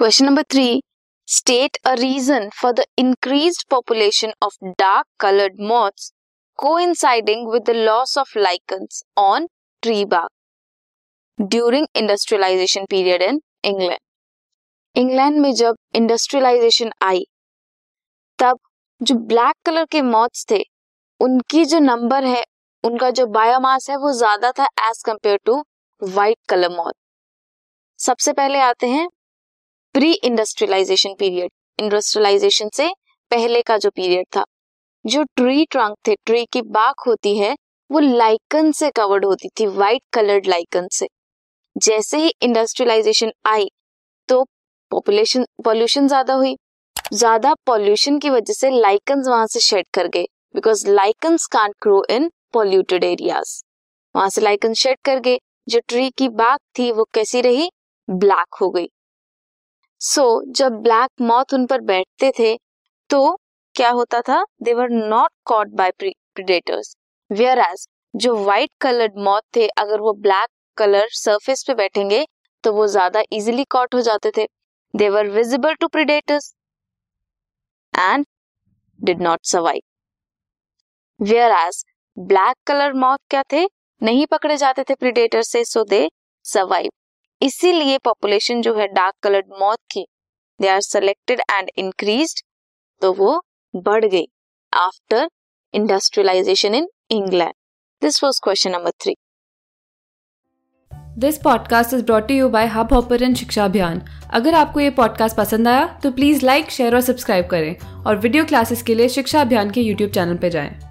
Question number three state a reason for the increase population of dark coloured moths coinciding with the loss of lichens on tree bark during industrialisation period in England England में जब industrialisation आई, तब जो black colour के moths थे, उनकी जो number है, उनका जो बायोमास है, वो ज़्यादा था as compare to white colour moth सबसे पहले आते हैं प्री इंडस्ट्रियलाइजेशन पीरियड इंडस्ट्रियलाइजेशन से पहले का जो पीरियड था, जो ट्री ट्रंक थे ट्री की बाक होती है, वो लाइकन से कवर्ड होती थी व्हाइट कलर्ड लाइकन से। जैसे ही इंडस्ट्रियलाइजेशन आई तो पॉपुलेशन पॉल्यूशन ज़्यादा हुई। ज़्यादा पॉल्यूशन की वजह से लाइकन्स वहाँ से शेड कर गए because lichens can't grow in polluted areas वहाँ से लाइकन शेड कर गए। जो ट्री की बाग थी, वो कैसी रही? ब्लैक हो गई। सो so, जब ब्लैक मॉथ उन पर बैठते थे तो क्या होता था? They were not caught by predators whereas जो व्हाइट कलर्ड मॉथ थे अगर वो ब्लैक कलर सरफेस पे बैठेंगे तो वो ज़्यादा इजिली कॉट हो जाते थे. They were visible to predators and did not survive whereas black colour moth क्या थे? नहीं पकड़े जाते थे प्रिडेटर से सो दे सर्वाइव इसीलिए पॉपुलेशन जो है डार्क कलर्ड मॉथ की they are selected and increase तो वो बढ़ गई after industrialisation in England this was question number three this podcast is brought you by Hubhopper शिक्षा अभियान अगर आपको ये पॉडकास्ट पसंद आया तो प्लीज़ लाइक शेयर और सब्सक्राइब करें और वीडियो क्लासेस के लिए शिक्षा अभियान के यूट्यूब चैनल पर जाएँ।